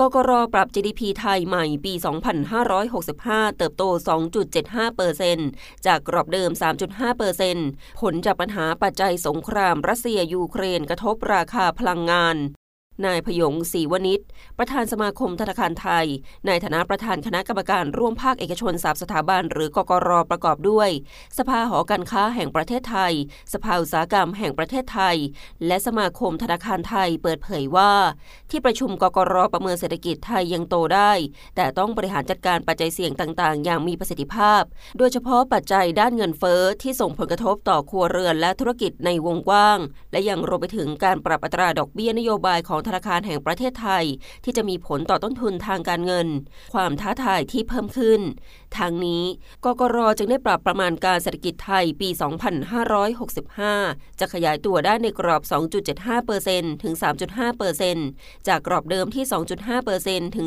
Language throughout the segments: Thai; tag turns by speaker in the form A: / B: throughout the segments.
A: กกรปรับ GDP ไทยใหม่ปี 2565 เติบโต 2.75เปอร์เซนจากกรอบเดิม 3.5เปอร์เซนผลจากปัญหาปัจจัยสงครามรัสเซียยูเครนกระทบราคาพลังงาน นายพยงศรีวณิชประธานสมาคมธนาคารไทย ในฐานะประธานคณะกรรมการร่วมภาคเอกชนสามสถาบัน หรือกกรประกอบด้วย สภาหอการค้าแห่งประเทศไทย สภาอุตสาหกรรมแห่งประเทศไทย และสมาคมธนาคารไทยเปิดเผยว่า ที่ประชุมกกรประเมินเศรษฐกิจไทยยังโตได้ แต่ต้องบริหารจัดการปัจจัยเสี่ยงต่างๆ อย่างมีประสิทธิภาพ โดยเฉพาะปัจจัยด้านเงินเฟ้อที่ส่งผลกระทบต่อครัวเรือนและธุรกิจในวงกว้าง และยังรวมไปถึงการปรับอัตราดอกเบี้ยนโยบายของธนาคารแห่งประเทศไทย ที่จะมีผลต่อต้นทุนทางการเงิน ความท้าทายที่เพิ่มขึ้น ทางนี้กกรจึงได้ปรับประมาณการเศรษฐกิจไทยปี 2565 จะขยายตัวได้ในกรอบ 2.75%ถึง 3.5%จากกรอบเดิมที่ 2.5%ถึง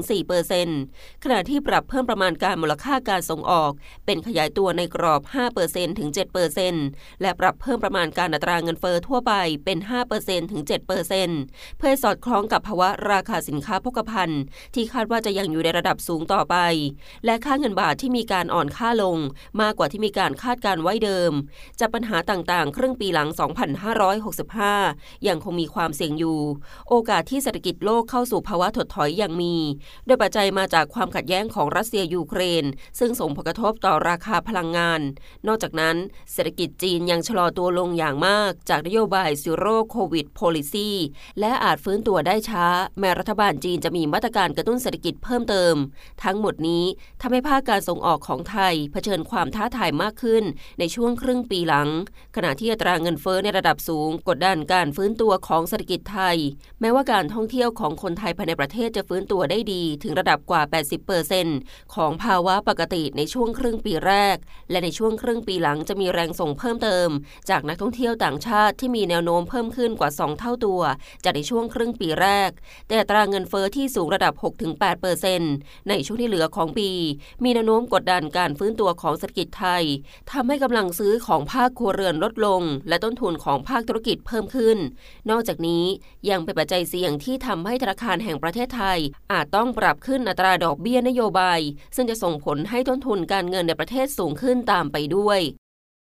A: 4%ขณะที่ปรับเพิ่มประมาณการมูลค่าการส่งออก เป็นขยายตัวในกรอบ 5%ถึง 7%และปรับเพิ่มประมาณการอัตราเงินเฟอ้อทั่วไปเป็น 5%ถึง 7%เพื่อสอดคล้องกับภาวะราคาสินค้าพกพนที่คาดว่าจะยังอยู่ในระดับสูงต่อไป และค่าเงินบาทที่มีการอ่อนค่าลง มากกว่าที่มีการคาดการไว้เดิม จากปัญหาต่างๆ ครึ่งปีหลัง 2565 ยังคงมีความเสี่ยงอยู่ โอกาสที่เศรษฐกิจโลกเข้าสู่ภาวะถดถอยยังมี โดยปัจจัยมาจากความขัดแย้งของรัสเซียยูเครน ซึ่งส่งผลกระทบต่อราคาพลังงาน นอกจากนั้นเศรษฐกิจจีนยังชะลอตัวลงอย่างมาก จากนโยบาย Zero COVID Policy และอาจฟื้นตัวได้ช้า แม้รัฐบาลจีนจะมีมาตรการกระตุ้นเศรษฐกิจเพิ่มเติม ทั้งหมดนี้ทำให้ภาคการส่งออกของไทย เผชิญความท้าทายมากขึ้นในช่วงครึ่งปีหลัง ขณะที่อัตราเงินเฟ้อในระดับสูง กดดันการฟื้นตัวของเศรษฐกิจไทย แม้ว่าการท่องเที่ยวของคนไทยภายในประเทศจะฟื้นตัวได้ดีถึงระดับกว่า 80%ของภาวะปกติในช่วงครึ่งปีแรก และในช่วงครึ่งปีหลังจะมีแรงส่งเพิ่มเติม จากนักท่องเที่ยวต่างชาติที่มีแนวโน้มเพิ่มขึ้นกว่า 2 เท่าตัวจากในช่วงครึ่งปีแรก แต่ตราเงินเฟอ้อที่สูงระดับ 6-8%ในช่วงที่เหลือของปี มีแนวโน้มกดดันการฟื้นตัวของเศรษฐกิจไทยทำให้กำลังซื้อของภาคครัวเรือนลดลง และต้นทุนของภาคธุรกิจเพิ่มขึ้น นอกจากนี้ยังเป็นปัจจัยเสี่ยงที่ทำให้ธนาคารแห่งประเทศไทย อาจต้องปรับขึ้นอัตราดอกเบี้ยนโยบาย ซึ่งจะส่งผลให้ต้นทุนการเงินในประเทศสูงขึ้นตามไปด้วย